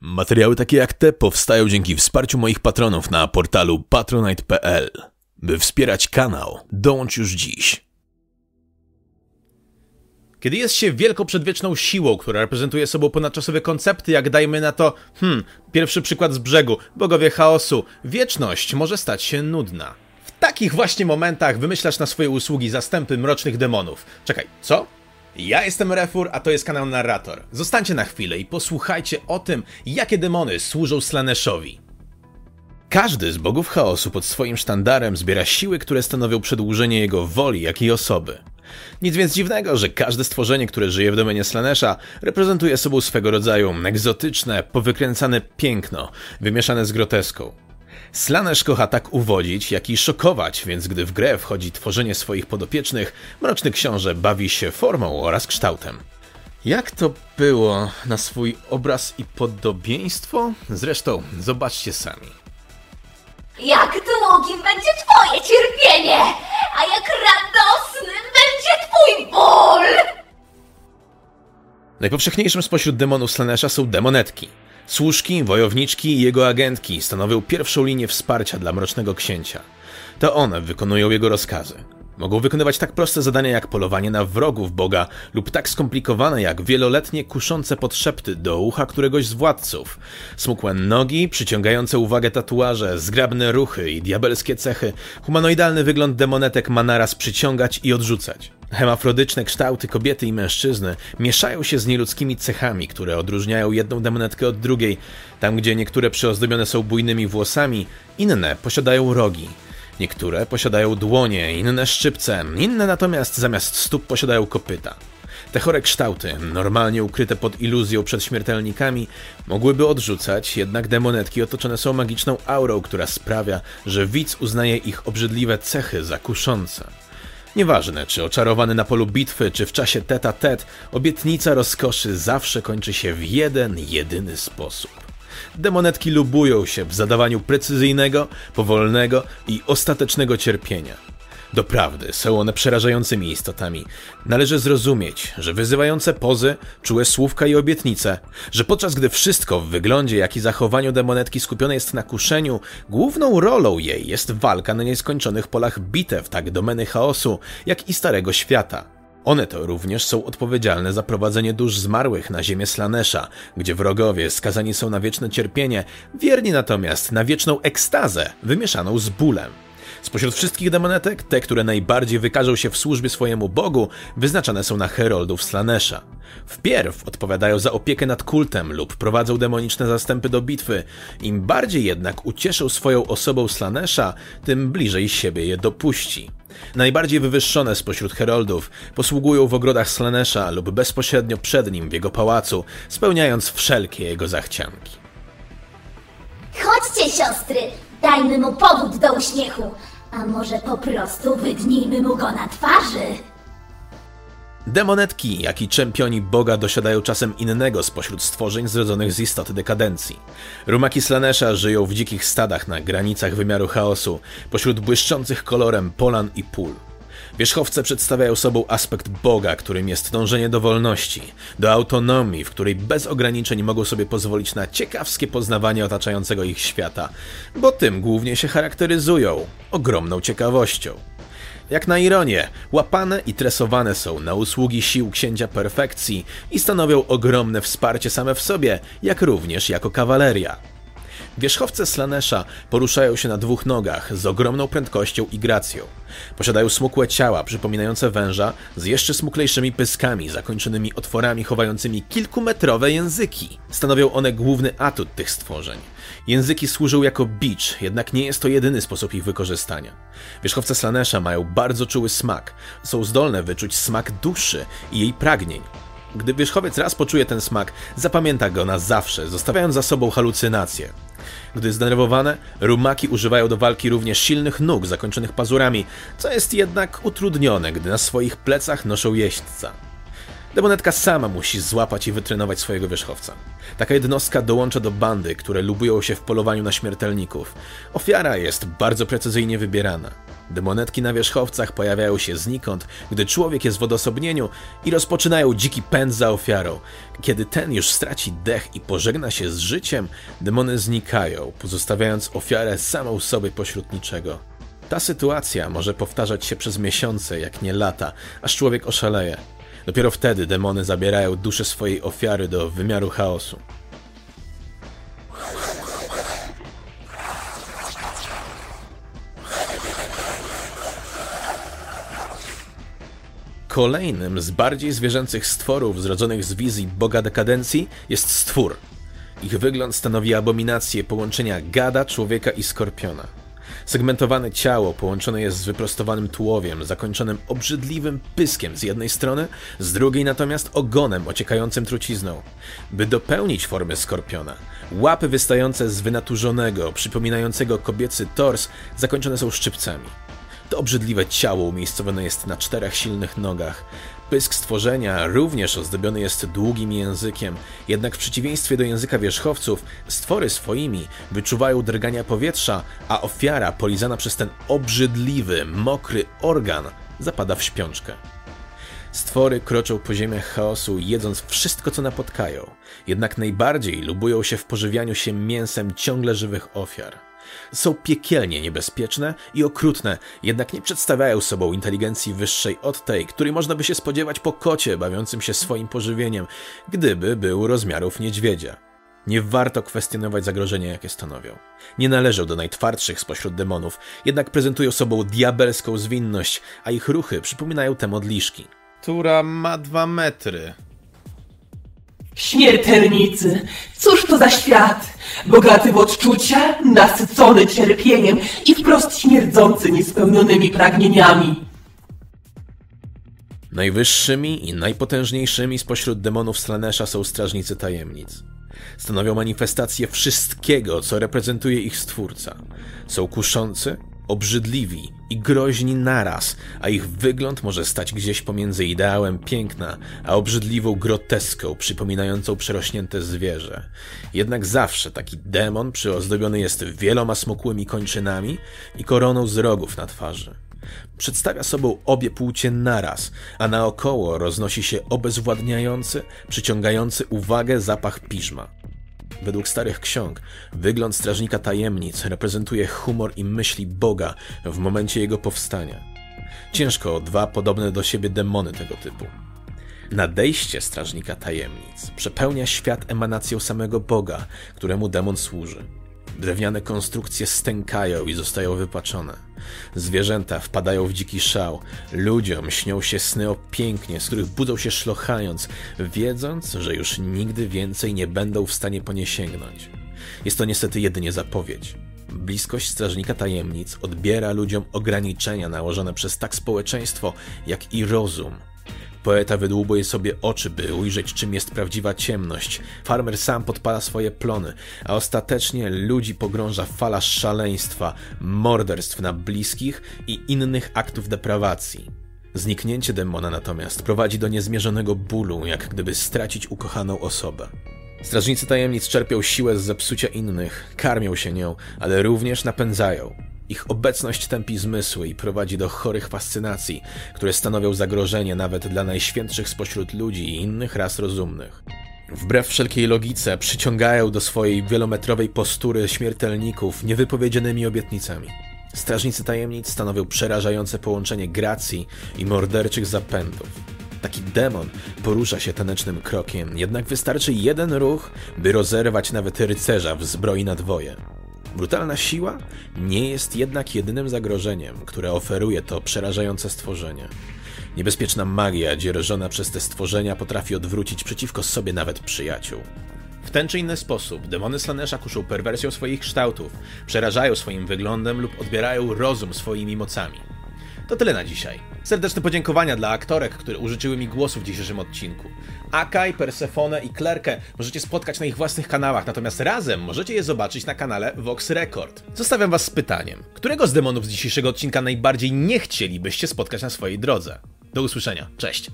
Materiały takie jak te powstają dzięki wsparciu moich patronów na portalu patronite.pl. By wspierać kanał, dołącz już dziś. Kiedy jest się wielką przedwieczną siłą, która reprezentuje sobą ponadczasowe koncepty, jak dajmy na to, hmm, pierwszy przykład z brzegu, bogowie chaosu, wieczność może stać się nudna. W takich właśnie momentach wymyślasz na swoje usługi zastępy mrocznych demonów. Czekaj, co? Ja jestem Refur, a to jest kanał Narrator. Zostańcie na chwilę i posłuchajcie o tym, jakie demony służą Slaneshowi. Każdy z bogów chaosu pod swoim sztandarem zbiera siły, które stanowią przedłużenie jego woli, jak i osoby. Nic więc dziwnego, że każde stworzenie, które żyje w domenie Slanesha, reprezentuje sobą swego rodzaju egzotyczne, powykręcane piękno, wymieszane z groteską. Slanesh kocha tak uwodzić, jak i szokować, więc gdy w grę wchodzi tworzenie swoich podopiecznych, Mroczny Książę bawi się formą oraz kształtem. Jak to było na swój obraz i podobieństwo? Zresztą zobaczcie sami. Jak długim będzie twoje cierpienie, a jak radosnym będzie twój ból! Najpowszechniejszym spośród demonów Slanesha są demonetki. Służki, wojowniczki i jego agentki stanowią pierwszą linię wsparcia dla Mrocznego Księcia. To one wykonują jego rozkazy. Mogą wykonywać tak proste zadania jak polowanie na wrogów Boga lub tak skomplikowane jak wieloletnie kuszące podszepty do ucha któregoś z władców. Smukłe nogi, przyciągające uwagę tatuaże, zgrabne ruchy i diabelskie cechy, humanoidalny wygląd demonetek ma naraz przyciągać i odrzucać. Hemafrodyczne kształty kobiety i mężczyzny mieszają się z nieludzkimi cechami, które odróżniają jedną demonetkę od drugiej. Tam, gdzie niektóre przyozdobione są bujnymi włosami, inne posiadają rogi. Niektóre posiadają dłonie, inne szczypce, inne natomiast zamiast stóp posiadają kopyta. Te chore kształty, normalnie ukryte pod iluzją przed śmiertelnikami, mogłyby odrzucać, jednak demonetki otoczone są magiczną aurą, która sprawia, że widz uznaje ich obrzydliwe cechy za kuszące. Nieważne, czy oczarowany na polu bitwy, czy w czasie teta tet, obietnica rozkoszy zawsze kończy się w jeden, jedyny sposób. Demonetki lubują się w zadawaniu precyzyjnego, powolnego i ostatecznego cierpienia. Doprawdy są one przerażającymi istotami. Należy zrozumieć, że wyzywające pozy, czułe słówka i obietnice, że podczas gdy wszystko w wyglądzie, jak i zachowaniu demonetki skupione jest na kuszeniu, główną rolą jej jest walka na nieskończonych polach bitew, tak domeny chaosu, jak i Starego Świata. One to również są odpowiedzialne za prowadzenie dusz zmarłych na ziemię Slanesha, gdzie wrogowie skazani są na wieczne cierpienie, wierni natomiast na wieczną ekstazę wymieszaną z bólem. Spośród wszystkich demonetek, te, które najbardziej wykażą się w służbie swojemu bogu, wyznaczane są na heroldów Slanesha. Wpierw odpowiadają za opiekę nad kultem lub prowadzą demoniczne zastępy do bitwy. Im bardziej jednak ucieszą swoją osobą Slanesha, tym bliżej siebie je dopuści. Najbardziej wywyższone spośród heroldów posługują w ogrodach Slanesha lub bezpośrednio przed nim w jego pałacu, spełniając wszelkie jego zachcianki. Chodźcie, siostry, dajmy mu powód do uśmiechu, a może po prostu wydnijmy mu go na twarzy. Demonetki, jak i czempioni Boga dosiadają czasem innego spośród stworzeń zrodzonych z istoty dekadencji. Rumaki Slanesha żyją w dzikich stadach na granicach wymiaru chaosu, pośród błyszczących kolorem polan i pól. Wierzchowce przedstawiają sobą aspekt Boga, którym jest dążenie do wolności, do autonomii, w której bez ograniczeń mogą sobie pozwolić na ciekawskie poznawanie otaczającego ich świata, bo tym głównie się charakteryzują ogromną ciekawością. Jak na ironię, łapane i tresowane są na usługi sił księcia perfekcji i stanowią ogromne wsparcie same w sobie, jak również jako kawaleria. Wierzchowce Slanesha poruszają się na dwóch nogach z ogromną prędkością i gracją. Posiadają smukłe ciała przypominające węża z jeszcze smuklejszymi pyskami zakończonymi otworami chowającymi kilkumetrowe języki. Stanowią one główny atut tych stworzeń. Języki służą jako bicz, jednak nie jest to jedyny sposób ich wykorzystania. Wierzchowce Slanesha mają bardzo czuły smak. Są zdolne wyczuć smak duszy i jej pragnień. Gdy wierzchowiec raz poczuje ten smak, zapamięta go na zawsze, zostawiając za sobą halucynacje. Gdy zdenerwowane, rumaki używają do walki również silnych nóg zakończonych pazurami, co jest jednak utrudnione, gdy na swoich plecach noszą jeźdźca. Demonetka sama musi złapać i wytrenować swojego wierzchowca. Taka jednostka dołącza do bandy, które lubują się w polowaniu na śmiertelników. Ofiara jest bardzo precyzyjnie wybierana. Demonetki na wierzchowcach pojawiają się znikąd, gdy człowiek jest w odosobnieniu i rozpoczynają dziki pęd za ofiarą. Kiedy ten już straci dech i pożegna się z życiem, demony znikają, pozostawiając ofiarę samą sobie pośród niczego. Ta sytuacja może powtarzać się przez miesiące, jak nie lata, aż człowiek oszaleje. Dopiero wtedy demony zabierają duszę swojej ofiary do wymiaru chaosu. Kolejnym z bardziej zwierzęcych stworów zrodzonych z wizji Boga dekadencji jest stwór. Ich wygląd stanowi abominację połączenia gada, człowieka i skorpiona. Segmentowane ciało połączone jest z wyprostowanym tułowiem, zakończonym obrzydliwym pyskiem z jednej strony, z drugiej natomiast ogonem ociekającym trucizną. By dopełnić formę skorpiona, łapy wystające z wynaturzonego, przypominającego kobiecy tors zakończone są szczypcami. To obrzydliwe ciało umiejscowione jest na czterech silnych nogach. Pysk stworzenia również ozdobiony jest długim językiem, jednak w przeciwieństwie do języka wierzchowców, stwory swoimi wyczuwają drgania powietrza, a ofiara polizana przez ten obrzydliwy, mokry organ zapada w śpiączkę. Stwory kroczą po ziemiach chaosu, jedząc wszystko, co napotkają, jednak najbardziej lubują się w pożywianiu się mięsem ciągle żywych ofiar. Są piekielnie niebezpieczne i okrutne, jednak nie przedstawiają sobą inteligencji wyższej od tej, której można by się spodziewać po kocie bawiącym się swoim pożywieniem, gdyby był rozmiarów niedźwiedzia. Nie warto kwestionować zagrożenia, jakie stanowią. Nie należą do najtwardszych spośród demonów, jednak prezentują sobą diabelską zwinność, a ich ruchy przypominają te modliszki. Która ma dwa metry. Śmiertelnicy, cóż to za świat? Bogaty w odczucia, nasycony cierpieniem i wprost śmierdzący niespełnionymi pragnieniami. Najwyższymi i najpotężniejszymi spośród demonów Slanesha są strażnicy tajemnic. Stanowią manifestację wszystkiego, co reprezentuje ich stwórca. Są kuszący, obrzydliwi i groźni naraz, a ich wygląd może stać gdzieś pomiędzy ideałem piękna, a obrzydliwą groteską przypominającą przerośnięte zwierzę. Jednak zawsze taki demon przyozdobiony jest wieloma smukłymi kończynami i koroną z rogów na twarzy. Przedstawia sobą obie płcie naraz, a naokoło roznosi się obezwładniający, przyciągający uwagę zapach piżma. Według starych ksiąg, wygląd strażnika tajemnic reprezentuje humor i myśli Boga w momencie jego powstania. Ciężko o dwa podobne do siebie demony tego typu. Nadejście strażnika tajemnic przepełnia świat emanacją samego Boga, któremu demon służy. Drewniane konstrukcje stękają i zostają wypaczone. Zwierzęta wpadają w dziki szał. Ludziom śnią się sny o pięknie, z których budzą się szlochając, wiedząc, że już nigdy więcej nie będą w stanie po nie sięgnąć. Jest to niestety jedynie zapowiedź. Bliskość strażnika tajemnic odbiera ludziom ograniczenia nałożone przez tak społeczeństwo, jak i rozum – Poeta wydłubuje sobie oczy, by ujrzeć, czym jest prawdziwa ciemność. Farmer sam podpala swoje plony, a ostatecznie ludzi pogrąża fala szaleństwa, morderstw na bliskich i innych aktów deprawacji. Zniknięcie demona natomiast prowadzi do niezmierzonego bólu, jak gdyby stracić ukochaną osobę. Strażnicy tajemnic czerpią siłę z zepsucia innych, karmią się nią, ale również napędzają. Ich obecność tępi zmysły i prowadzi do chorych fascynacji, które stanowią zagrożenie nawet dla najświętszych spośród ludzi i innych ras rozumnych. Wbrew wszelkiej logice przyciągają do swojej wielometrowej postury śmiertelników niewypowiedzianymi obietnicami. Strażnicy tajemnic stanowią przerażające połączenie gracji i morderczych zapędów. Taki demon porusza się tanecznym krokiem, jednak wystarczy jeden ruch, by rozerwać nawet rycerza w zbroi na dwoje. Brutalna siła nie jest jednak jedynym zagrożeniem, które oferuje to przerażające stworzenie. Niebezpieczna magia dzierżona przez te stworzenia potrafi odwrócić przeciwko sobie nawet przyjaciół. W ten czy inny sposób demony Slanesha kuszą perwersją swoich kształtów, przerażają swoim wyglądem lub odbierają rozum swoimi mocami. To tyle na dzisiaj. Serdeczne podziękowania dla aktorek, które użyczyły mi głosu w dzisiejszym odcinku. Akai, Persefone i Klerkę możecie spotkać na ich własnych kanałach, natomiast razem możecie je zobaczyć na kanale Vox Record. Zostawiam was z pytaniem, którego z demonów z dzisiejszego odcinka najbardziej nie chcielibyście spotkać na swojej drodze? Do usłyszenia, cześć!